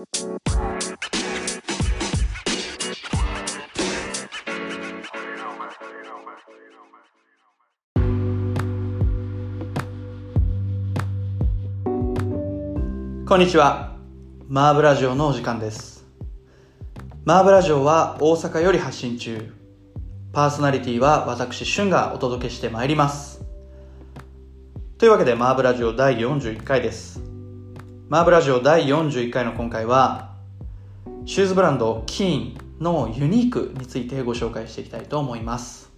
こんにちは。マーブラジオのお時間です。マーブラジオは大阪より発信中。パーソナリティは私、シュンがお届けしてまいります。というわけで、マーブラジオ第41回です。マーブラジオ第41回の今回は、シューズブランドキーンのユニークについてご紹介していきたいと思います。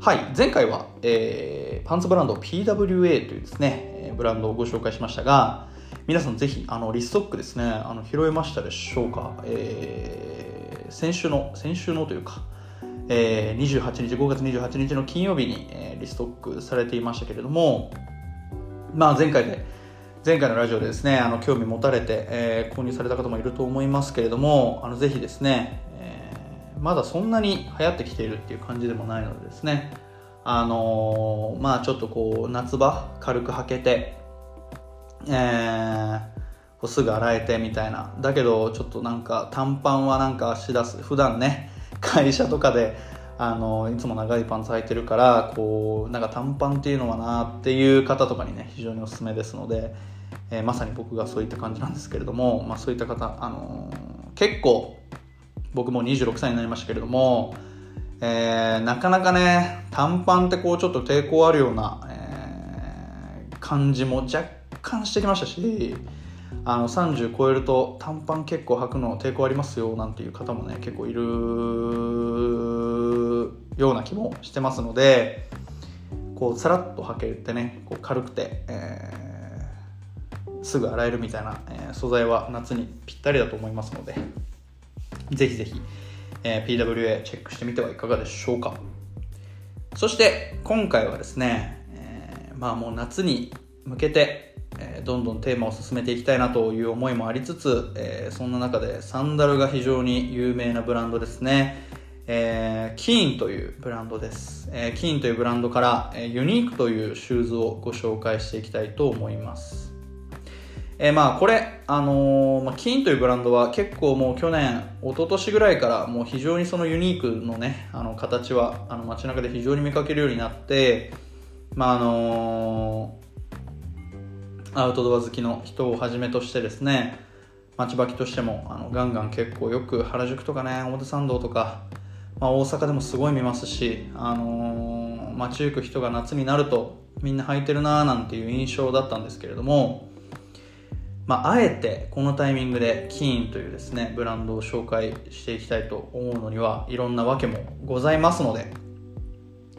はい、前回は、えーパンツブランド PWA というですね、ブランドをご紹介しましたが、皆さんぜひ、あの、リストックですね、あの、拾えましたでしょうか？えー先週の、先週のというか、えー28日、5月28日の金曜日に、えーリストックされていましたけれども、まあ前回で、前回のラジオでですね、あの、興味持たれて、えー購入された方もいると思いますけれども、あの、ぜひですね、えーまだそんなに流行ってきているっていう感じでもないのでですね、あのーまあちょっとこう、夏場、軽く履けて、えーこうすぐ洗えてみたいな。だけど、ちょっとなんか、短パンはなんか足出す。普段ね、会社とかで、あのいつも長いパンツ履いてるから、こう、なんか短パンっていうのはなっていう方とかにね、非常におすすめですので、えーまさに僕がそういった感じなんですけれども、まあそういった方、あのー結構、僕も26歳になりましたけれども、えーなかなかね、短パンってこうちょっと抵抗あるような、えー感じも若干してきましたし、あの30超えると短パン結構履くの抵抗ありますよなんていう方もね、結構いるような気もしてますので、こうさらっと履けてね、こう軽くて、えーすぐ洗えるみたいな、え素材は夏にぴったりだと思いますので、ぜひぜひ、え PWA チェックしてみてはいかがでしょうか。そして今回はですね、えまあもう夏に向けて、えどんどんテーマを進めていきたいなという思いもありつつ、えそんな中でサンダルが非常に有名なブランドですね。えーキーンというブランドです。えーキーンというブランドから、えーユニークというシューズをご紹介していきたいと思います。えーまあこれ、あのーまあ、キーンというブランドは結構もう去年、一昨年ぐらいからもう非常にそのユニークのね、あの形はあの街中で非常に見かけるようになって、まああのーアウトドア好きの人をはじめとしてですね、街履きとしてもあのガンガン結構よく原宿とかね、表参道とか、まあ、大阪でもすごい見ますし、あの街行く人が夏になるとみんな履いてるなーなんていう印象だったんですけれども、まあ、あえてこのタイミングでキーンというですねブランドを紹介していきたいと思うのにはいろんなわけもございますので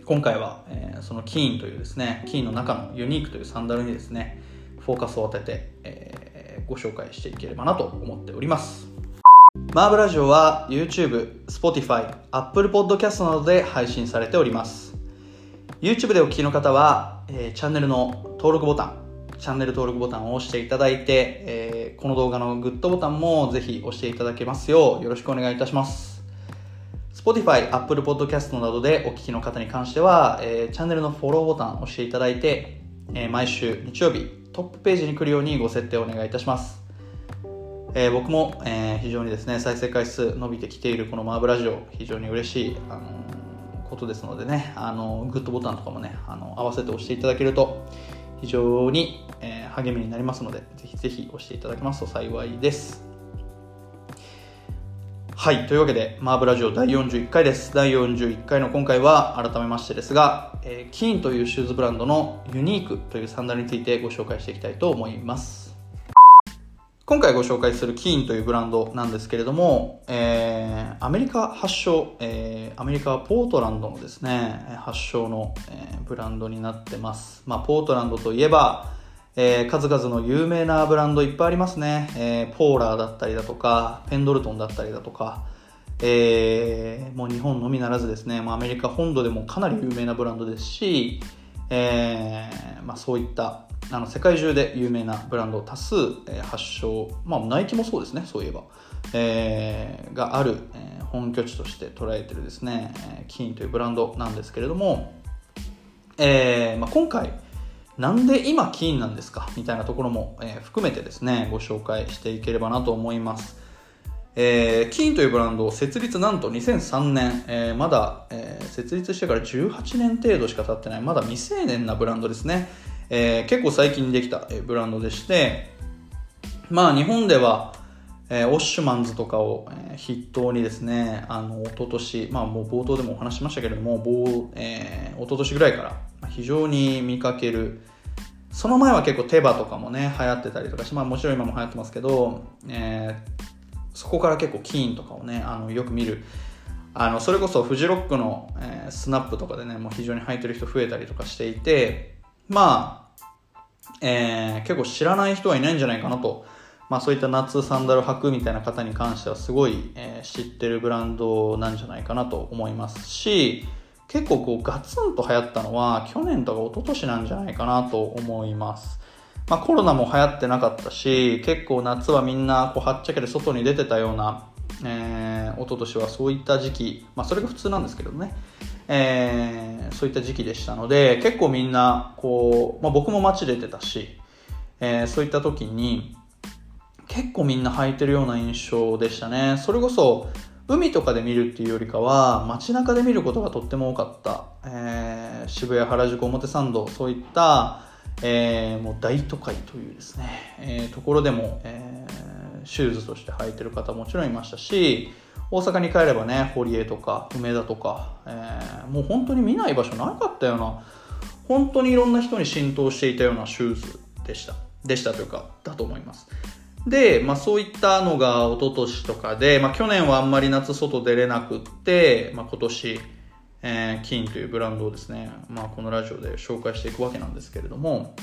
今回は、えーそのキーンというですねキーンの中のユニークというサンダルにですねフォーカスを当てて、えーご紹介していければなと思っております。マーブラジオは YouTube、Spotify、Apple Podcast などで配信されております。YouTube でお聞きの方は、えーチャンネルの登録ボタンチャンネル登録ボタンを押していただいて、えーこの動画のグッドボタンもぜひ押していただけますようよろしくお願いいたします。Spotify、Apple Podcast などでお聞きの方に関しては、えーチャンネルのフォローボタンを押していただいて、えー毎週日曜日トップページに来るようにご設定をお願いいたします。えー僕も、えー非常にですね再生回数伸びてきているこのマーブラジオ非常に嬉しい、あのことですのでね、あのグッドボタンとかもね、あの合わせて押していただけると非常に、え励みになりますのでぜひぜひ押していただけますと幸いです。はいというわけでマーブラジオ第41回です。第41回の今回は改めましてですが、えーキーンというシューズブランドのユニークというサンダルについてご紹介していきたいと思います。今回ご紹介するキーンというブランドなんですけれども、えーアメリカ発祥、えーアメリカはポートランドのですね、発祥の、えーブランドになってます。まあ、ポートランドといえば、えー数々の有名なブランドいっぱいありますね。えーポーラーだったりだとか、ペンドルトンだったりだとか、えーもう日本のみならずですね、まあ、アメリカ本土でもかなり有名なブランドですし、えーまあ、そういったあの世界中で有名なブランド多数、えー発祥、まあ、ナイキもそうですねそういえば、えーがある、えー本拠地として捉えてるですね、えーキーンというブランドなんですけれども、えーまあ、今回なんで今キーンなんですかみたいなところも、えー、含めてですね、ご紹介していければなと思います。えー、キーンというブランドを、設立なんと2003年、えー、まだ、えー、設立してから18年程度しか経ってない、まだ未成年なブランドですね。えー、結構最近できた、ブランドでして、まあ日本では、えー、オッシュマンズとかを、えー、筆頭にですね、あの、一昨年まあもう冒頭でもお話しましたけれども、ぼえー、一昨年ぐらいから非常に見かける、その前は結構手羽とかもね、流行ってたりとかして、まあもちろん今も流行ってますけど、えー、そこから結構キーンとかをねあのよく見る。あのそれこそフジロックの、えー、スナップとかでねもう非常に履いてる人増えたりとかしていてまあ、えー、結構知らない人はいないんじゃないかなと。まあそういった夏サンダル履くみたいな方に関してはすごい、えー、知ってるブランドなんじゃないかなと思いますし結構こうガツンと流行ったのは去年とか一昨年なんじゃないかなと思います。まあ、コロナも流行ってなかったし結構夏はみんなこうはっちゃけで外に出てたような、えー、一昨年はそういった時期、まあ、それが普通なんですけどね、えー、そういった時期でしたので結構みんなこう、まあ、僕も街出てたし、えー、そういった時に結構みんな履いてるような印象でしたね。それこそ海とかで見るっていうよりかは街中で見ることがとっても多かった、えー、渋谷原宿表参道そういったえー、もう大都会というですね、えー、ところでも、えー、シューズとして履いてる方もちろんいましたし大阪に帰ればね堀江とか梅田とか、えー、もう本当に見ない場所なかったような本当にいろんな人に浸透していたようなシューズでした。でしたというかだと思います。で、まあ、そういったのが一昨年とかで、まあ、去年はあんまり夏外出れなくって、まあ、今年えー、キーンというブランドをですね、まあ、このラジオで紹介していくわけなんですけれども、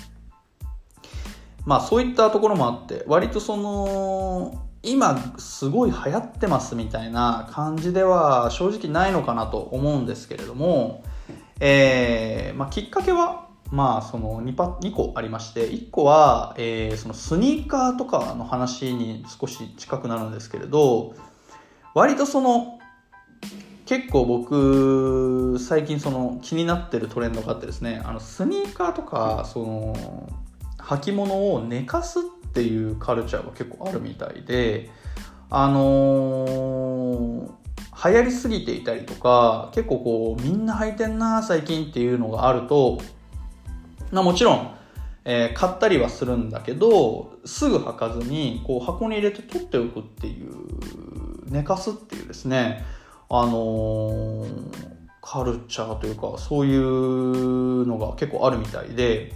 まあそういったところもあって、割とその、今すごい流行ってますみたいな感じでは正直ないのかなと思うんですけれども、えー、まあきっかけは、まあその 2, パ2個ありまして、1個は、えー、そのスニーカーとかの話に少し近くなるんですけれど、割とその結構僕最近その気になってるトレンドがあってですねあのスニーカーとかその履物を寝かすっていうカルチャーが結構あるみたいであのー、流行りすぎていたりとか結構こうみんな履いてんな最近っていうのがあるとまあもちろん、えー、買ったりはするんだけどすぐ履かずにこう箱に入れて取っておくっていう寝かすっていうですねあのー、カルチャーというかそういうのが結構あるみたいで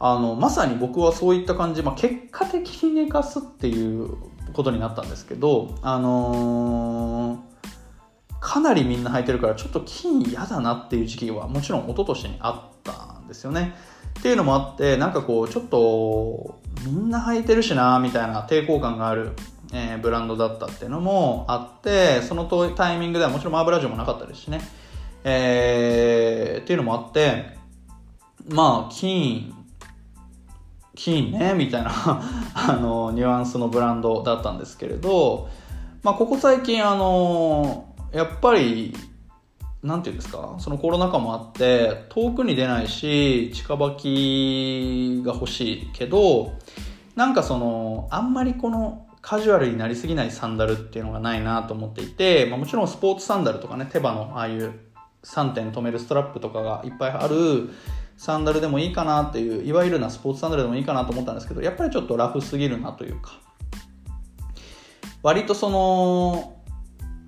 あのまさに僕はそういった感じ、まあ、結果的に寝かすっていうことになったんですけど、あのー、かなりみんな履いてるからちょっと金嫌だなっていう時期はもちろん一昨年にあったんですよね。っていうのもあってなんかこうちょっとみんな履いてるしなみたいな抵抗感があるえー、ブランドだったっていうのもあってそのタイミングではもちろんマーブラジオもなかったですしね、えー、っていうのもあってまあ金金ねみたいな あのニュアンスのブランドだったんですけれど、まあ、ここ最近あのやっぱりなんていうんですかそのコロナ禍もあって遠くに出ないし近場きが欲しいけどなんかそのあんまりこのカジュアルになりすぎないサンダルっていうのがないなと思っていて、まあ、もちろんスポーツサンダルとかね手羽のああいう3点止めるストラップとかがいっぱいあるサンダルでもいいかなっていういわゆるなスポーツサンダルでもいいかなと思ったんですけどやっぱりちょっとラフすぎるなというか。割とその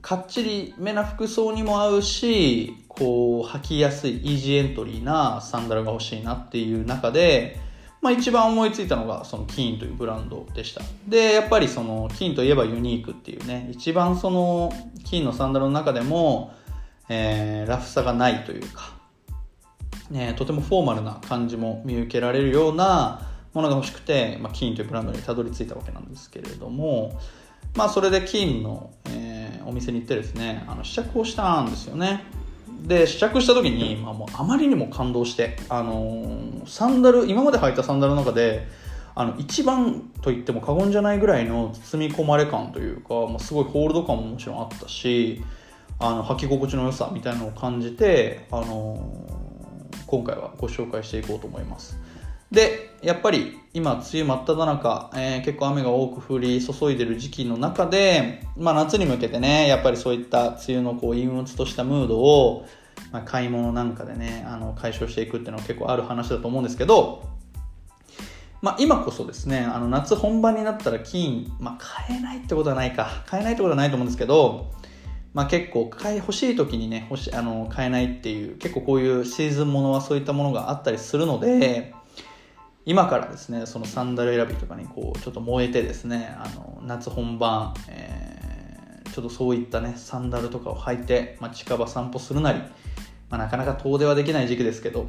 かっちりめな服装にも合うしこう履きやすいイージーエントリーなサンダルが欲しいなっていう中でまあ、一番思いついたのがそのキーンというブランドでした。でやっぱりそのキーンといえばユニークっていうね一番そのキーンのサンダルの中でも、えー、ラフさがないというか、ね、とてもフォーマルな感じも見受けられるようなものが欲しくて、まあ、キーンというブランドにたどり着いたわけなんですけれどもまあそれでキーンの、えー、お店に行ってですねあの試着をしたんですよね。で試着した時に、まあ、もうあまりにも感動して、あのー、サンダル今まで履いたサンダルの中であの一番と言っても過言じゃないぐらいの包み込まれ感というか、まあ、すごいホールド感ももちろんあったしあの履き心地の良さみたいなのを感じて、あの、今回はご紹介していこうと思います。でやっぱり今梅雨真っ只中、えー、結構雨が多く降り注いでる時期の中で、まあ、夏に向けてねやっぱりそういった梅雨のこう陰鬱としたムードを、まあ、買い物なんかでねあの解消していくっていうのは結構ある話だと思うんですけどまあ、今こそですねあの夏本番になったら金、まあ、買えないってことはないか買えないってことはないと思うんですけど、まあ、結構買い欲しい時にね欲しあの買えないっていう結構こういうシーズンものはそういったものがあったりするので今からですねそのサンダル選びとかにこうちょっと燃えてですねあの夏本番、えー、ちょっとそういったねサンダルとかを履いて、まあ、近場散歩するなり、まあ、なかなか遠出はできない時期ですけど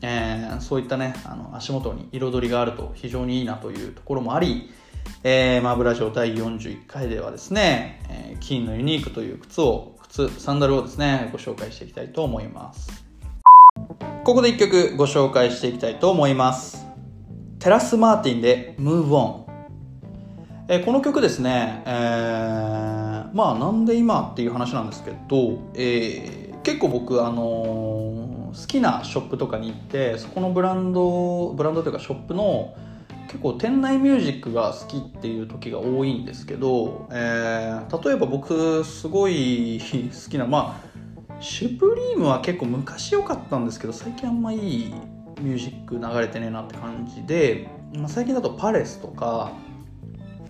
えー、そういったねあの足元に彩りがあると非常にいいなというところもあり、えー、マブラジオ第41回ではですね、えー、金のユニークという靴を靴サンダルをですねご紹介していきたいと思います。ここで1曲ご紹介していきたいと思います。テラス・マーティンで Move On えー、この曲ですね、えー、まあなんで今っていう話なんですけど、えー、結構僕あのー好きなショップとかに行ってそこのブランドブランドというかショップの結構店内ミュージックが好きっていう時が多いんですけど、えー、例えば僕すごい好きなまあシュプリームは結構昔良かったんですけど最近あんまいいミュージック流れてねえなって感じで、まあ、最近だとパレスとか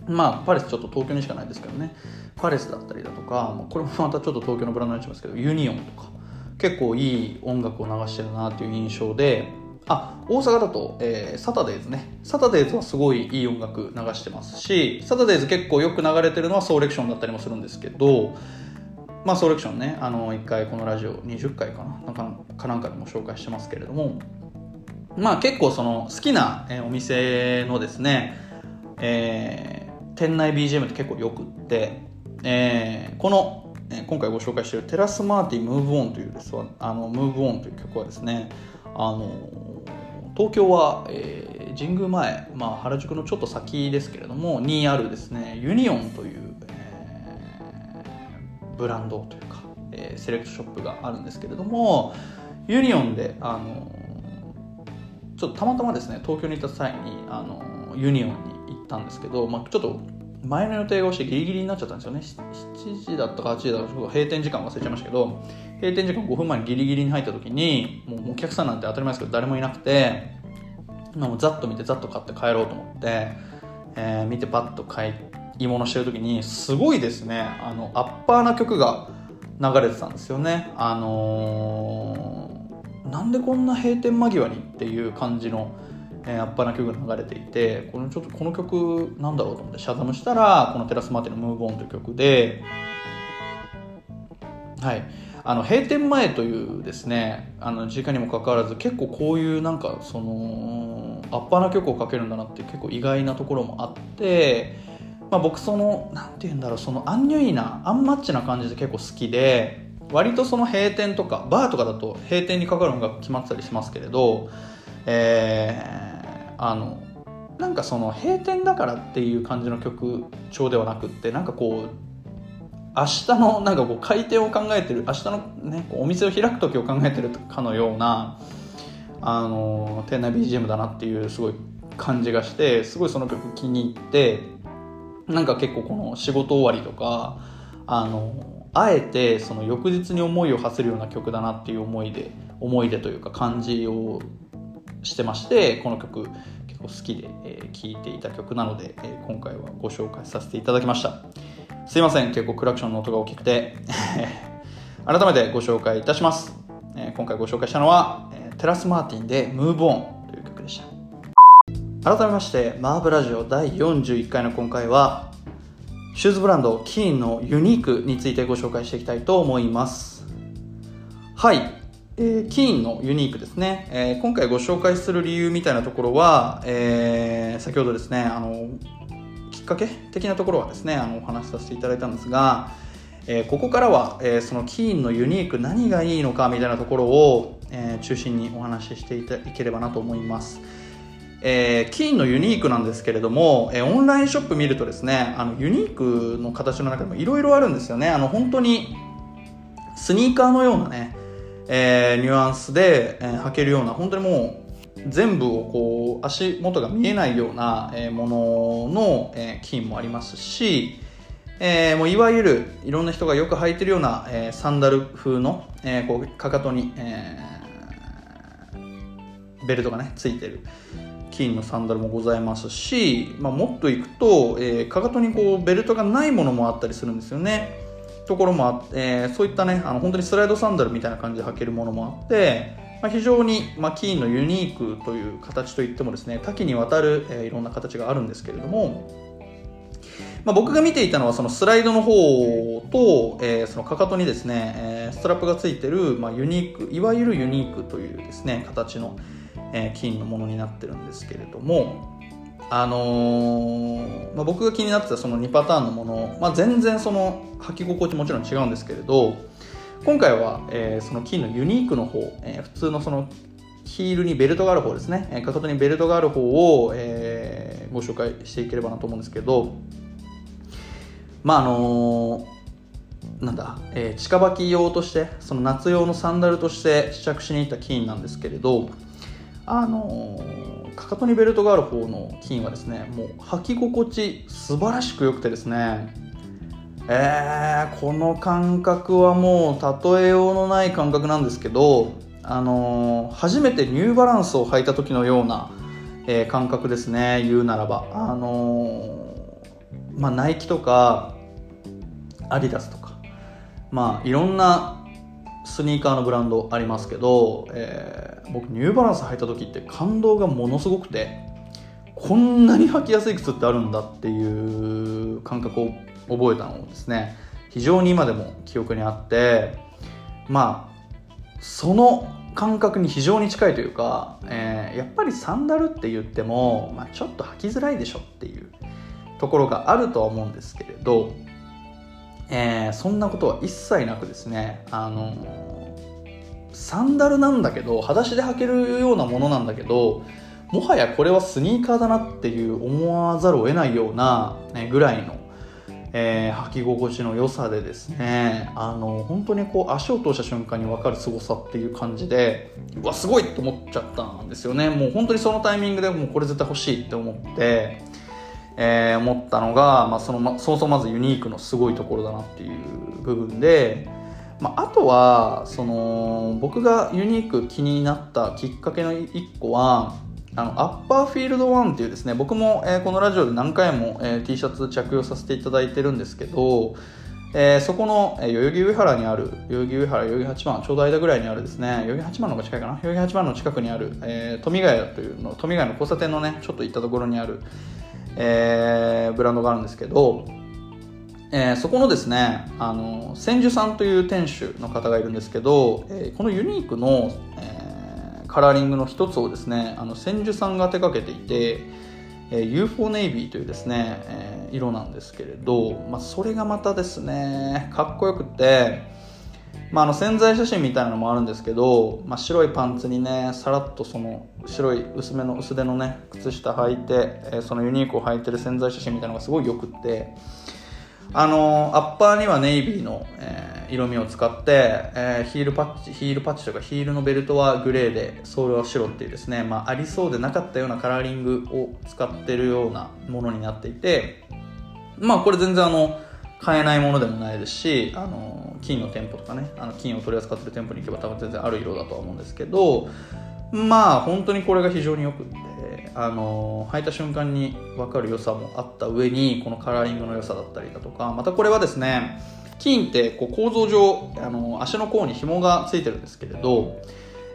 まあパレスちょっと東京にしかないですけどね。パレスだったりだとかこれもまたちょっと東京のブランドになっちゃいますけどユニオンとか結構いい音楽を流してるなっていう印象であ大阪だと、えー、 Saturdays ね。 Saturdays はすごいいい音楽流してますし Saturdays 結構よく流れてるのは Soulection だったりもするんですけどまあ Soulection ねあの1回このラジオ20回かななんかかなんかでも紹介してますけれどもまあ結構その好きな、えお店のですね、えー、店内 BGM って結構よくって、えー、このえ今回ご紹介している Terrace Martin Move On というですあの Move On という曲はですねあの東京は、えー、神宮前、まあ、原宿のちょっと先ですけれどもにあるですねユニオンという、えー、ブランドというか、えー、セレクトショップがあるんですけれどもユニオンであのちょっとたまたまですね東京に行った際にあのユニオンに行ったんですけど、まあ、ちょっと前の予定が押してギリギリになっちゃったんですよね。7時だったか8時だったか閉店時間忘れちゃいましたけど閉店時間5分前にギリギリに入った時にもうお客さんなんて当たり前ですけど誰もいなくてもうざっと見てざっと買って帰ろうと思って、えー、見てパッと買い物してる時にすごいですね。あのアッパーな曲が流れてたんですよね。あのー、なんでこんな閉店間際にっていう感じのえー、アッパーな曲が流れていてこのちょっとこの曲なんだろうと思ってシャザムしたらこのテラスマーティの「ムーブオン」という曲ではい。あの閉店前というですねあの時間にもかかわらず結構こういうなんかそのアッパーな曲をかけるんだなって結構意外なところもあってまあ、僕その何て言うんだろうそのアンニュイなアンマッチな感じで結構好きで割とその閉店とかバーとかだと閉店にかかる音楽決まってたりしますけれどえーあのなんかその閉店だからっていう感じの曲調ではなくってなんかこう明日のなんかこう開店を考えてる明日のねお店を開く時を考えてるかのようなあの店内 BGM だなっていうすごい感じがしてすごいその曲気に入ってなんか結構この仕事終わりとかあのあえてその翌日に思いを馳せるような曲だなっていう思いで思い出というか感じをしてましてこの曲結構好きで聴、えー、いていた曲なので、えー、今回はご紹介させていただきました。すいません結構クラクションの音が大きくて。改めてご紹介いたします、えー、今回ご紹介したのは、えテラス・マーティンで「Move On」という曲でした。改めましてマーブラジオ第41回の今回はシューズブランドキーンのユニークについてご紹介していきたいと思います。はい。えー、キーンのユニークですね、えー、今回ご紹介する理由みたいなところは、えー、先ほどですねあのきっかけ的なところはですねあのお話しさせていただいたんですが、えここからは、えそのキーンのユニーク何がいいのかみたいなところを、え中心にお話ししていければなと思います。えー、キーンのユニークなんですけれども、えー、オンラインショップ見るとですねあのユニークの形の中でもいろいろあるんですよねあの本当にスニーカーのようなねえー、ニュアンスで、えー、履けるような本当にもう全部をこう足元が見えないようなものの、えー、金もありますし、えー、もういわゆるいろんな人がよく履いてるような、えー、サンダル風の、えー、こうかかとに、えー、ベルトがねついてる金のサンダルもございますし、まあ、もっといくと、えー、かかとにこうベルトがないものもあったりするんですよね。ところもあって、えー、そういったねあの本当にスライドサンダルみたいな感じで履けるものもあって、まあ、非常に、まあ、キーンのユニークという形といってもですね多岐にわたる、えー、いろんな形があるんですけれどもまあ、僕が見ていたのはそのスライドの方と、えー、そのかかとにですね、えー、ストラップがついてる、まあ、ユニークいわゆるユニークというですね形の、えー、金のものになってるんですけれどもあのー、まあ、僕が気になってたその2パターンのもの、まあ、全然その履き心地もちろん違うんですけれど今回は、えー、その金のユニークの方、えー、普通のそのヒールにベルトがある方ですね。かかとにベルトがある方を、えー、ご紹介していければなと思うんですけどまああのー、なんだ、えー、近履き用としてその夏用のサンダルとして試着しに行った金なんですけれどあのー、かかとにベルトがある方の金はですねもう履き心地素晴らしく良くてですね。えー、この感覚はもう例えようのない感覚なんですけど、あのー、初めてニューバランスを履いた時のような、えー、感覚ですね言うならば、あのまあ、ナイキとかアディダスとか、まあ、いろんなスニーカーのブランドありますけど、え、僕ニューバランス履いた時って感動がものすごくてこんなに履きやすい靴ってあるんだっていう感覚を覚えたのですね。非常に今でも記憶にあってまあその感覚に非常に近いというか、えー、やっぱりサンダルって言っても、まあ、ちょっと履きづらいでしょっていうところがあるとは思うんですけれど、えー、そんなことは一切なくですねあのサンダルなんだけど裸足で履けるようなものなんだけどもはやこれはスニーカーだなっていう思わざるを得ないような、ぐらいの、えー、履き心地の良さでですねあの本当にこう足を通した瞬間に分かる凄さっていう感じでうわすごいと思っちゃったんですよね。もう本当にそのタイミングでもうこれ絶対欲しいって思ってえー、思ったのが、まあ、そのまそもそもまずユニークのすごいところだなっていう部分で、まあ、あとはその僕がユニーク気になったきっかけの一個はあのアッパーフィールド1っていうですね僕も、えー、このラジオで何回も、えー、T シャツ着用させていただいてるんですけど、えー、そこの、えー、代々木上原にある代々木上原代々木八幡ちょうど間ぐらいにあるですね代々木八幡の方が近いかな代々木八幡の近くにある、えー、富ヶ谷というの富ヶ谷の交差点のねちょっと行ったところにある、えー、ブランドがあるんですけど、えー、そこのですねあの千住さんという店主の方がいるんですけど、えー、このユニークの、えー、カラーリングの一つをですねあの千住さんが手掛けていて、えー、UFO ネイビーというですね、えー、色なんですけれど、まあ、それがまたですねかっこよくてまあ、あの潜在写真みたいなのもあるんですけど、まあ、白いパンツにねさらっとその白い薄めの薄手のね靴下履いて、えー、そのユニークを履いてる潜在写真みたいなのがすごいよくってあのアッパーにはネイビーの、えー、色味を使って、えー、ヒールパッチヒールパッチとかヒールのベルトはグレーでソールは白っていうですね、まあ、ありそうでなかったようなカラーリングを使ってるようなものになっていてまあこれ全然あの買えないものでもないですしあの金の店舗とかねあの金を取り扱ってる店舗に行けば多分全然ある色だとは思うんですけどまあ本当にこれが非常によくってあの履いた瞬間に分かる良さもあった上にこのカラーリングの良さだったりだとかまたこれはですね金ってこう構造上あの足の甲に紐がついてるんですけれど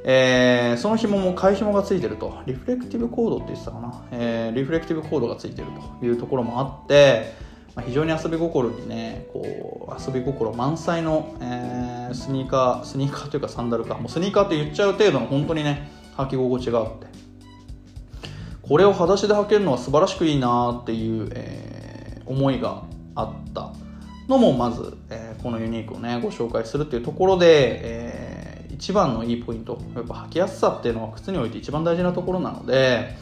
えー、その紐も貝紐がついてると。リフレクティブコードって言ってたかな、えー、リフレクティブコードがついてるというところもあってまあ、非常に遊び心にねこう遊び心満載の、えー、スニーカースニーカーというかサンダルか。もうスニーカーって言っちゃう程度の本当にね履き心地があって。これを裸足で履けるのは素晴らしくいいなっていう、えー、思いがあったのもまず、えー、このユニークをねご紹介するっていうところで、えー、一番のいいポイントやっぱ履きやすさっていうのは靴において一番大事なところなので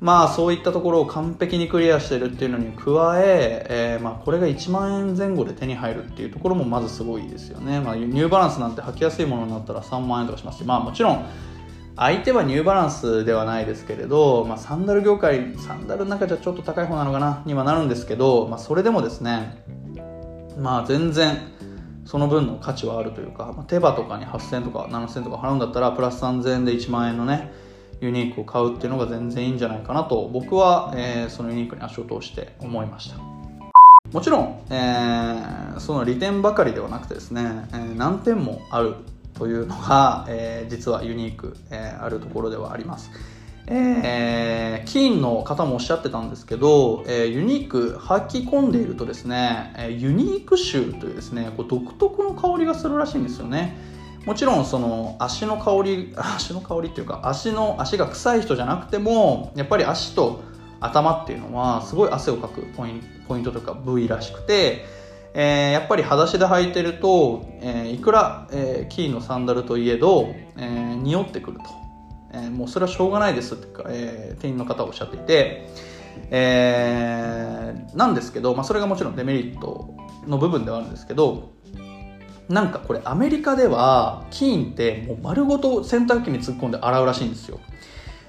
まあそういったところを完璧にクリアしてるっていうのに加ええー、まあこれが1万円前後で手に入るっていうところもまずすごいですよね、まあ、ニューバランスなんて履きやすいものになったら3万円とかしますしまあもちろん相手はニューバランスではないですけれど、まあ、サンダル業界サンダルの中じゃちょっと高い方なのかなにはなるんですけど、まあ、それでもですねまあ全然その分の価値はあるというか、まあ、手羽とかに8000とか7000とか払うんだったらプラス3000円で1万円のねユニークを買うっていうのが全然いいんじゃないかなと僕は、えー、そのユニークに足を通して思いました。もちろん、えー、その利点ばかりではなくてですね、えー、何点もあるというのが、えー、実はユニーク、えー、あるところではあります。えー、キーンの方もおっしゃってたんですけど、えー、ユニーク吐き込んでいるとですね、え、ユニーク臭というですねこう独特の香りがするらしいんですよねもちろんその足の香り 足の香りっていうか足の足が臭い人じゃなくてもやっぱり足と頭っていうのはすごい汗をかくポインポイントとか部位らしくてえー、やっぱり裸足で履いてると、えー、いくら、えー、キーのサンダルといえど、えー、匂ってくると、えー、もうそれはしょうがないですってか、えー、店員の方はおっしゃっていて、えー、なんですけど、まあ、それがもちろんデメリットの部分ではあるんですけどなんかこれアメリカではキーンってもう丸ごと洗濯機に突っ込んで洗うらしいんですよ。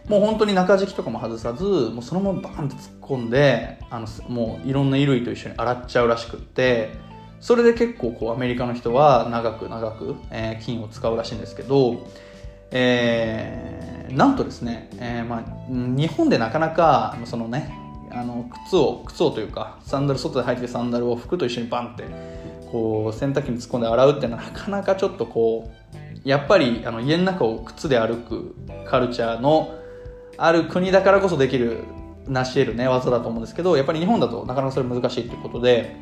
もう本当に中敷きとかも外さずもうそのままバーンって突っ込んであのもういろんな衣類と一緒に洗っちゃうらしくってそれで結構こうアメリカの人は長く長く、えー、金を使うらしいんですけど、えー、なんとですね、えーまあ、日本でなかなかそのねあの靴を靴をというかサンダル外で履いてるサンダルを服と一緒にバンってこう洗濯機に突っ込んで洗うっていうのはなかなかちょっとこうやっぱりあの家の中を靴で歩くカルチャーのある国だからこそできる成し得るね技だと思うんですけどやっぱり日本だとなかなかそれ難しいということで、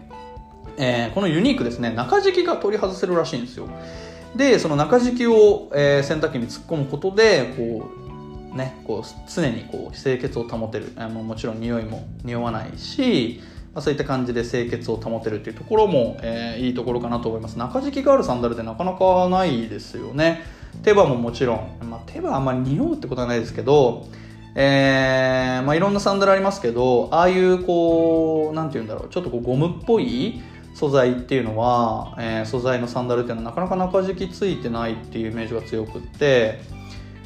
えー、このユニークですね中敷きが取り外せるらしいんですよ。でその中敷きを、えー、洗濯機に突っ込むことでこうねこう常にこう清潔を保てる、えー、もちろん匂いも匂わないしまあ、そういった感じで清潔を保てるっていうところも、えー、いいところかなと思います。中敷きがあるサンダルってなかなかないですよね。手羽ももちろん、まあ、手羽あんまり匂うってことはないですけどえー、まあ、いろんなサンダルありますけどああいうこうなんて言うんだろうちょっとこうゴムっぽい素材っていうのは、えー、素材のサンダルっていうのはなかなか中敷きついてないっていうイメージが強くって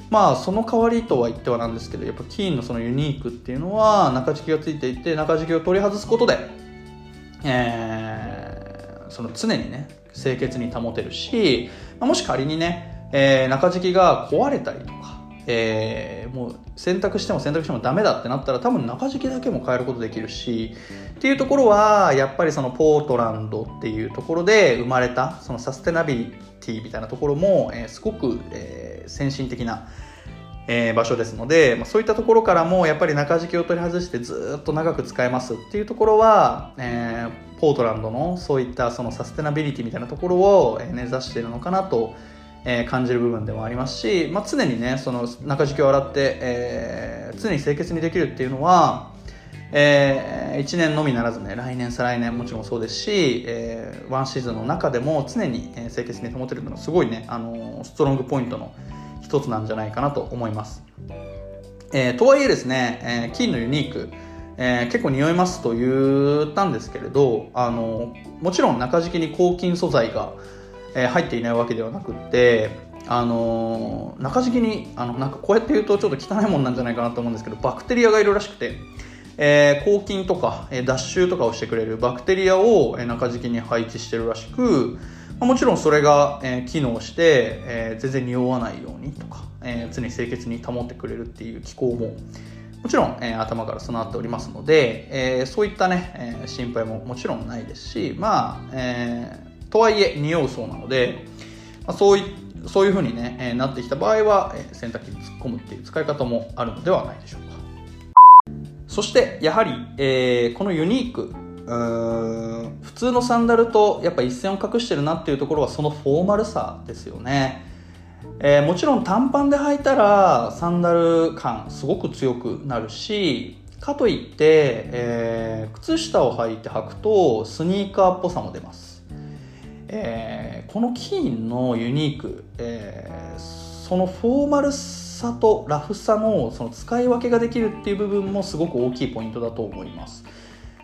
まあその代わりとは言ってはなんですけどやっぱキーンのそのユニークっていうのは中敷きがついていて中敷きを取り外すことで、えー、その常にね清潔に保てるし、もし仮にね、えー、中敷きが壊れたりとかえー、もう選択しても選択してもダメだってなったら多分中敷きだけも変えることできるしっていうところはやっぱりそのポートランドっていうところで生まれたそのサステナビリティみたいなところも、えー、すごく、えー、先進的な、え、場所ですので、ま、そういったところからもやっぱり中敷きを取り外してずっと長く使えますっていうところは、えー、ポートランドのそういったそのサステナビリティみたいなところを根ざしているのかなとえー、感じる部分でもありますし、まあ、常にねその中敷きを洗って、えー、常に清潔にできるっていうのは、えー、1年のみならずね来年再来年もちろんそうですし、えー、ワンシーズンの中でも常に清潔に保てるのはすごいね、あのストロングポイントの一つなんじゃないかなと思います、えー、とはいえですね、えー、金のユニークえー、結構匂いますと言ったんですけれどあのもちろん中敷きに抗菌素材がえー、入っていないわけではなくってあのー、中敷きにあのなんかこうやって言うとちょっと汚いもんなんじゃないかなと思うんですけどバクテリアがいるらしくて、えー、抗菌とか、え脱臭とかをしてくれるバクテリアを、え中敷きに配置してるらしく、まあ、もちろんそれが、え機能して、え全然匂わないようにとか、え常に清潔に保ってくれるっていう機構ももちろん、えー、頭から備わっておりますので、えー、そういったね、えー、心配ももちろんないですし、まあ、えとはいえ匂うそうなので、まあ、そういそういう風にね、えー、なってきた場合は、えー、洗濯機に突っ込むっていう使い方もあるのではないでしょうか。そしてやはり、えー、このユニーク普通のサンダルとやっぱ一線を画してるなっていうところはそのフォーマルさですよね、えー、もちろん短パンで履いたらサンダル感すごく強くなるしかといって、えー、靴下を履いて履くとスニーカーっぽさも出ます。えー、このキーンのユニーク、えー、そのフォーマルさとラフさのその使い分けができるっていう部分もすごく大きいポイントだと思います。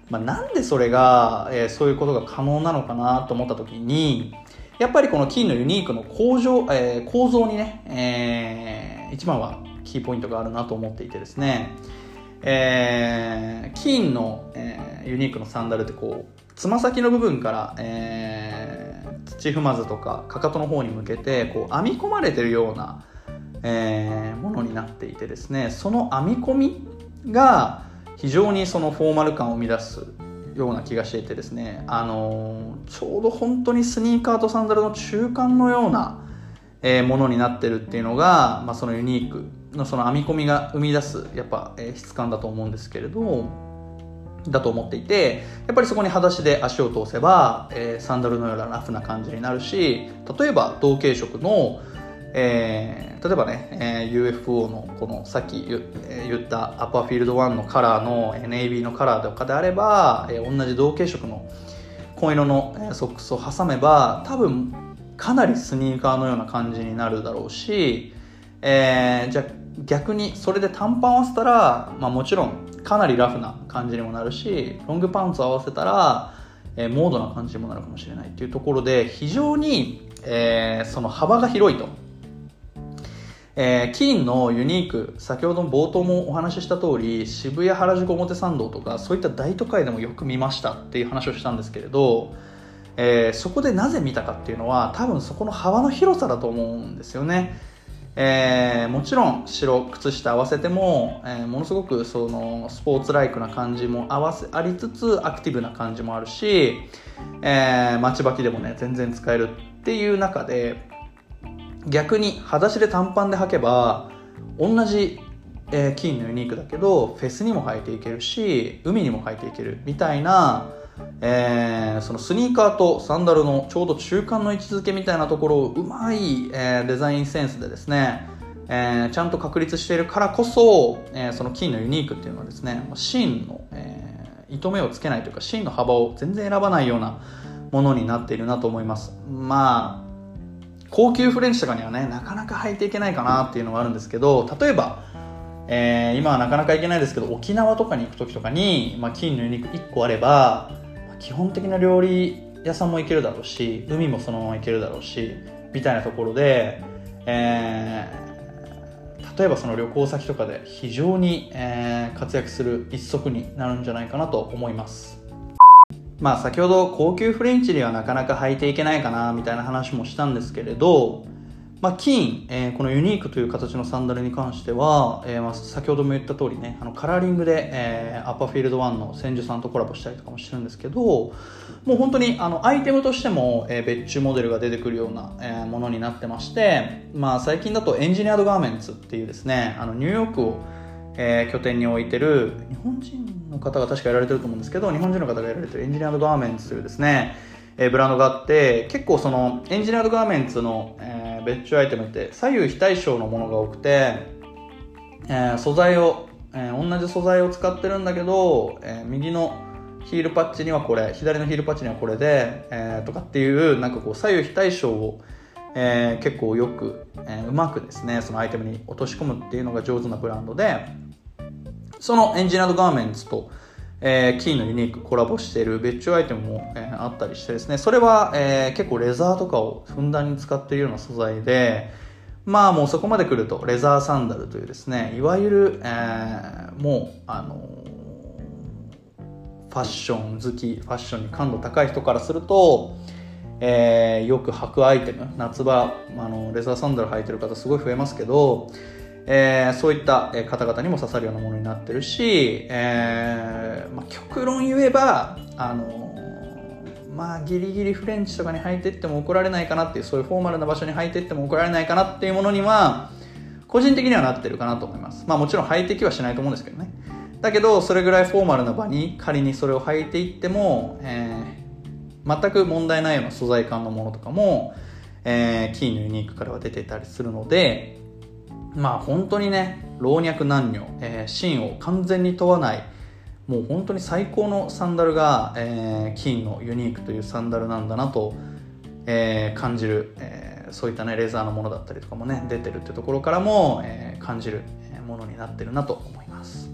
まあ、なんでそれが、えー、そういうことが可能なのかなと思った時にやっぱりこのキーンのユニークの構造,、えー、構造にね、えー、一番はキーポイントがあるなと思っていてですね、えー、キーンの、えー、ユニークのサンダルってこうつま先の部分から、えー、土踏まずとかかかとの方に向けてこう編み込まれてるような、えー、ものになっていてですねその編み込みが非常にそのフォーマル感を生み出すような気がしていてですね、あのー、ちょうど本当にスニーカーとサンダルの中間のような、え、ものになってるっていうのが、まあ、そのユニークのその編み込みが生み出すやっぱ、え、質感だと思うんですけれどだと思っていてやっぱりそこに裸足で足を通せば、えー、サンダルのようなラフな感じになるし例えば同系色の、えー、例えばね、えー、UFO のこのさっき言,、え言ったアッパーフィールド1のカラーのネイビーのカラーとかであれば、えー、同じ同系色の紺色のソックスを挟めば多分かなりスニーカーのような感じになるだろうし、えー、じゃあ逆にそれで短パンを合わせたら、まあ、もちろんかなりラフな感じにもなるしロングパンツを合わせたら、えー、モードな感じにもなるかもしれないっていうところで非常に、えー、その幅が広いと。えー、キーンのユニーク先ほど冒頭もお話しした通り渋谷原宿表参道とかそういった大都会でもよく見ましたっていう話をしたんですけれど、えー、そこでなぜ見たかっていうのは多分そこの幅の広さだと思うんですよねえー、もちろん白靴下合わせても、えー、ものすごくそのスポーツライクな感じも合わせありつつアクティブな感じもあるし、えー、待ち履きでもね全然使えるっていう中で逆に裸足で短パンで履けば同じ、えー、金のユニークだけどフェスにも履いていけるし海にも履いていけるみたいなえー、そのスニーカーとサンダルのちょうど中間の位置づけみたいなところをうまい、えー、デザインセンスでですね、えー、ちゃんと確立しているからこそ、え、その金のユニークっていうのはですね芯の、え、糸目をつけないというか芯の幅を全然選ばないようなものになっているなと思います。まあ高級フレンチとかにはねなかなか履いていけないかなっていうのがあるんですけど例えばえー、今はなかなか行けないですけど沖縄とかに行く時とかに、まあ、金のユニーク1個あれば基本的な料理屋さんも行けるだろうし海もそのまま行けるだろうしみたいなところで、えー、例えばその旅行先とかで非常に、えー、活躍する一足になるんじゃないかなと思います。まあ先ほど高級フレンチにはなかなか履いていけないかなみたいな話もしたんですけれどまあ、金、えー、このユニークという形のサンダルに関しては、えー、まあ先ほども言った通りねあのカラーリングで、えー、アッパーフィールド1の千住さんとコラボしたりとかもしてるんですけどもう本当にあのアイテムとしても、えー、別注モデルが出てくるような、えー、ものになってまして、まあ、最近だとエンジニアードガーメンツっていうですねあのニューヨークを、えー、拠点に置いてる日本人の方が確かやられてると思うんですけど日本人の方がやられてるエンジニアードガーメンツというですね、えー、ブランドがあって結構そのエンジニアードガーメンツの、えー別注アイテムって左右非対称のものが多くて、えー、素材を、えー、同じ素材を使ってるんだけど、えー、右のヒールパッチにはこれ左のヒールパッチにはこれで、えー、とかっていうなんかこう左右非対称を、えー、結構よく、えー、うまくですねそのアイテムに落とし込むっていうのが上手なブランドでそのエンジニアードガーメンツとえー、キーのユニークコラボしている別注アイテムも、えー、あったりしてですね、それは、えー、結構レザーとかをふんだんに使っているような素材で、まあもうそこまで来るとレザーサンダルというですね、いわゆる、えー、もう、あのファッション好き、ファッションに感度高い人からすると、えー、よく履くアイテム、夏場、あのレザーサンダル履いてる方すごい増えますけど、えー、そういった方々にも刺さるようなものになってるし、えーまあ、極論言えば、あのまあ、ギリギリフレンチとかに履いていっても怒られないかなっていうそういうフォーマルな場所に履いていっても怒られないかなっていうものには個人的にはなってるかなと思います。まあもちろん履いてきはしないと思うんですけどね。だけどそれぐらいフォーマルな場に仮にそれを履いていっても、えー、全く問題ないような素材感のものとかも、えー、キーのユニークからは出てたりするのでまあ本当にね老若男女、えー、芯を完全に問わないもう本当に最高のサンダルが、えー、金のユニークというサンダルなんだなと、えー、感じる、えー、そういったねレザーのものだったりとかもね出てるってところからも、えー、感じるものになってるなと思います。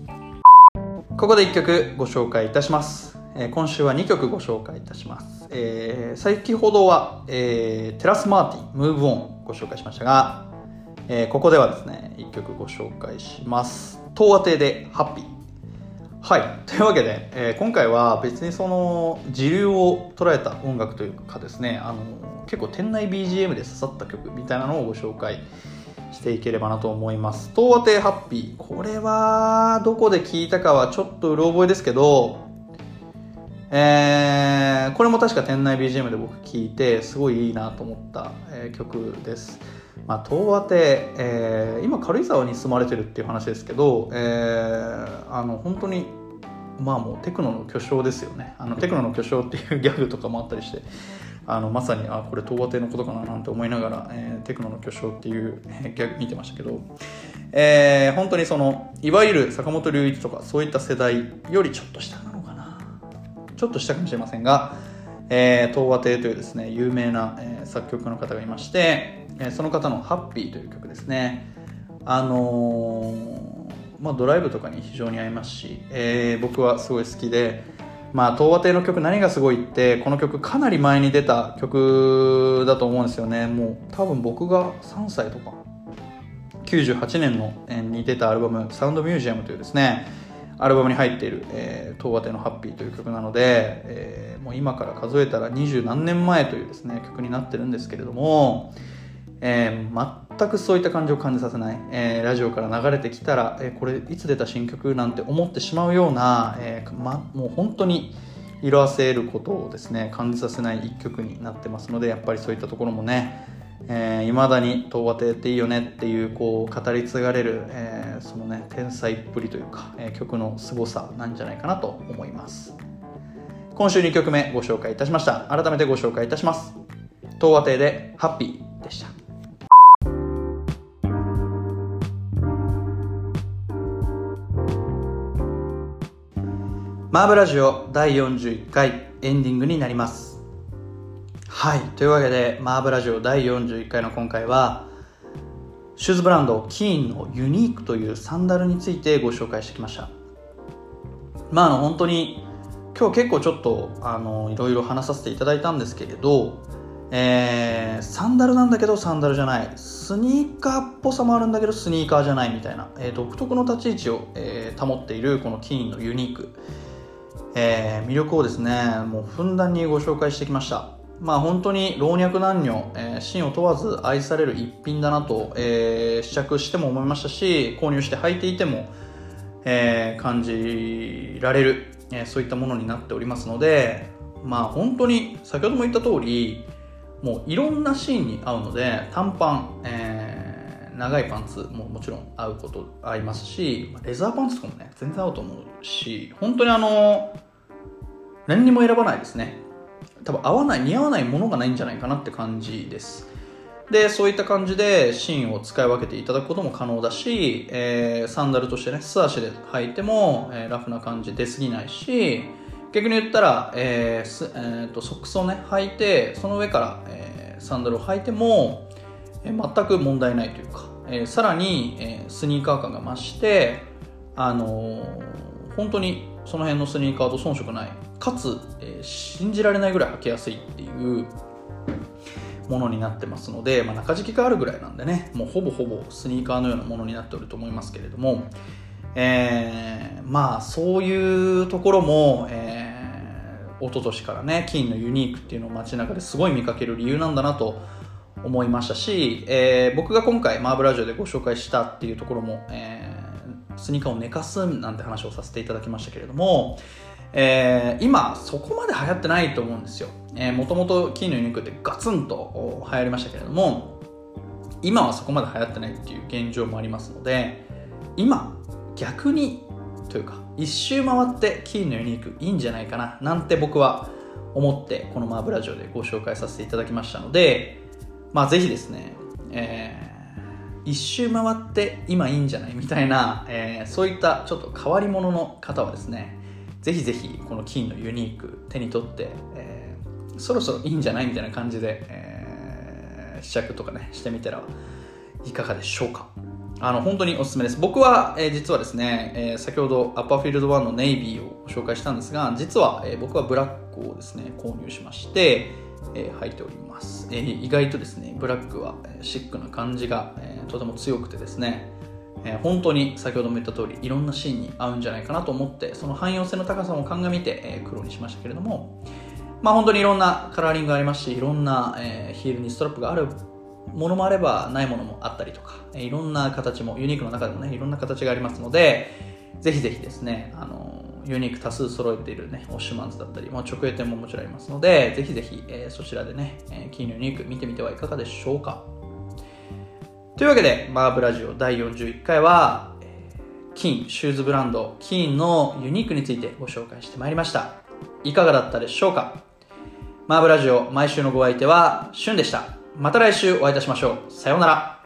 ここで1曲ご紹介いたします、え、今週は2曲ご紹介いたします、えー、先ほどは、えー、テラスマーティンムーブオンご紹介しましたがえー、ここではですね、一曲ご紹介します。東和亭でハッピー。はい。というわけで、えー、今回は別にその、時流を捉えた音楽というかですね、あの、結構店内 BGM で刺さった曲みたいなのをご紹介していければなと思います。東和亭ハッピー。これは、どこで聞いたかはちょっとうろ覚えですけど、えー、これも確か店内 BGM で僕聞いて、すごいいいなと思った、えー、曲です。まあ、東和亭、えー、今軽井沢に住まれてるっていう話ですけど、えー、あの本当にまあもうテクノの巨匠ですよね。あのテクノの巨匠っていうギャグとかもあったりしてあのまさにあこれ東和亭のことかななんて思いながら、えー、テクノの巨匠っていう、えギャグ見てましたけど、えー、本当にそのいわゆる坂本龍一とかそういった世代よりちょっと下なのかな。ちょっと下かもしれませんが、えー、東和亭というですね有名な、えー、作曲家の方がいまして、え、その方の「ハッピーという曲ですね。あのー、まあ、ドライブとかに非常に合いますし、えー、僕はすごい好きで、まあ、東和亭の曲何がすごいってこの曲かなり前に出た曲だと思うんですよね。もう多分僕が3歳とか98年のに出たアルバム「サウンドミュージアム」というですねアルバムに入っている、えー、東和亭のハッピーという曲なので、えー、もう今から数えたら二十何年前というですね曲になってるんですけれども、えー、全くそういった感じを感じさせない、えー、ラジオから流れてきたら、えー、これいつ出た新曲なんて思ってしまうような、えーま、もう本当に色あせることをですね感じさせない一曲になってますのでやっぱりそういったところもねえー、だに東和亭っていいよねっていうこう語り継がれる、えー、そのね天才っぷりというか、えー、曲の凄さなんじゃないかなと思います。今週2曲目ご紹介いたしました。改めてご紹介いたします。東和亭でハッピーでした。マーブラジオ第41回エンディングになりますはい。というわけで、マーブラジオ第41回の今回は、シューズブランド、キーンのユニークというサンダルについてご紹介してきました。まあ、あの、本当に、今日結構ちょっと、あの、いろいろ話させていただいたんですけれど、えー、サンダルなんだけどサンダルじゃない。スニーカーっぽさもあるんだけどスニーカーじゃないみたいな、えー、独特の立ち位置を、えー、保っているこのキーンのユニーク。えー、魅力をですね、もうふんだんにご紹介してきました。まあ本当に老若男女、えー、真を問わず愛される一品だなと、えー、試着しても思いましたし購入して履いていても、えー、感じられる、えー、そういったものになっておりますのでまあ本当に先ほども言った通りもういろんなシーンに合うので短パン、えー、長いパンツももちろん合うこと合いますしレザーパンツとかもね全然合うと思うし本当にあの何にも選ばないですね。多分合わない似合わないものがないんじゃないかなって感じです。でそういった感じで芯を使い分けていただくことも可能だし、えー、サンダルとしてね素足で履いても、えー、ラフな感じ出過ぎないし逆に言ったら、えーえーと、ソックスをね履いてその上から、えー、サンダルを履いても、全く問題ないというか、えー、さらに、えー、スニーカー感が増してあのー、本当にその辺のスニーカーと遜色ないかつ、えー、信じられないぐらい履きやすいっていうものになってますので、まあ、中敷きがあるぐらいなんでねもうほぼほぼスニーカーのようなものになっておると思いますけれども、えー、まあそういうところも、えー、一昨年からね金のユニークっていうのを街中ですごい見かける理由なんだなと思いましたし、えー、僕が今回マーブラジオでご紹介したっていうところも、えー、スニーカーを寝かすなんて話をさせていただきましたけれども、えー、今そこまで流行ってないと思うんですよ、もともとキーのユニークってガツンと流行りましたけれども今はそこまで流行ってないっていう現状もありますので今逆にというか一周回ってキーのユニークいいんじゃないかななんて僕は思ってこのマーブラジオでご紹介させていただきましたのでまあぜひですね、えー、一周回って今いいんじゃないみたいな、えー、そういったちょっと変わり者の方はですねぜひぜひこの金のユニーク手に取って、えー、そろそろいいんじゃないみたいな感じで、えー、試着とかねしてみたらいかがでしょうか。あの本当におすすめです。僕は、えー、実はですね、えー、先ほどアッパーフィールド1のネイビーを紹介したんですが実は、えー、僕はブラックをですね購入しまして、えー、履いております、えー、意外とですねブラックはシックな感じが、えー、とても強くてですね、えー、本当に先ほども言った通りいろんなシーンに合うんじゃないかなと思ってその汎用性の高さも鑑みて、え、黒にしましたけれどもまあ本当にいろんなカラーリングがありますしいろんな、え、ヒールにストラップがあるものもあればないものもあったりとかえいろんな形もユニークの中でもねいろんな形がありますのでぜひぜひですねあのユニーク多数揃えているね、オッシュマンズだったり、まあ、直営店ももちろんありますので、ぜひぜひ、えー、そちらでね、えー、キーのユニーク見てみてはいかがでしょうか。というわけで、マーブラジオ第41回は、えー、キー、シューズブランド、キーのユニークについてご紹介してまいりました。いかがだったでしょうかマーブラジオ、毎週のご相手は、シュンでした。また来週お会いいたしましょう。さようなら。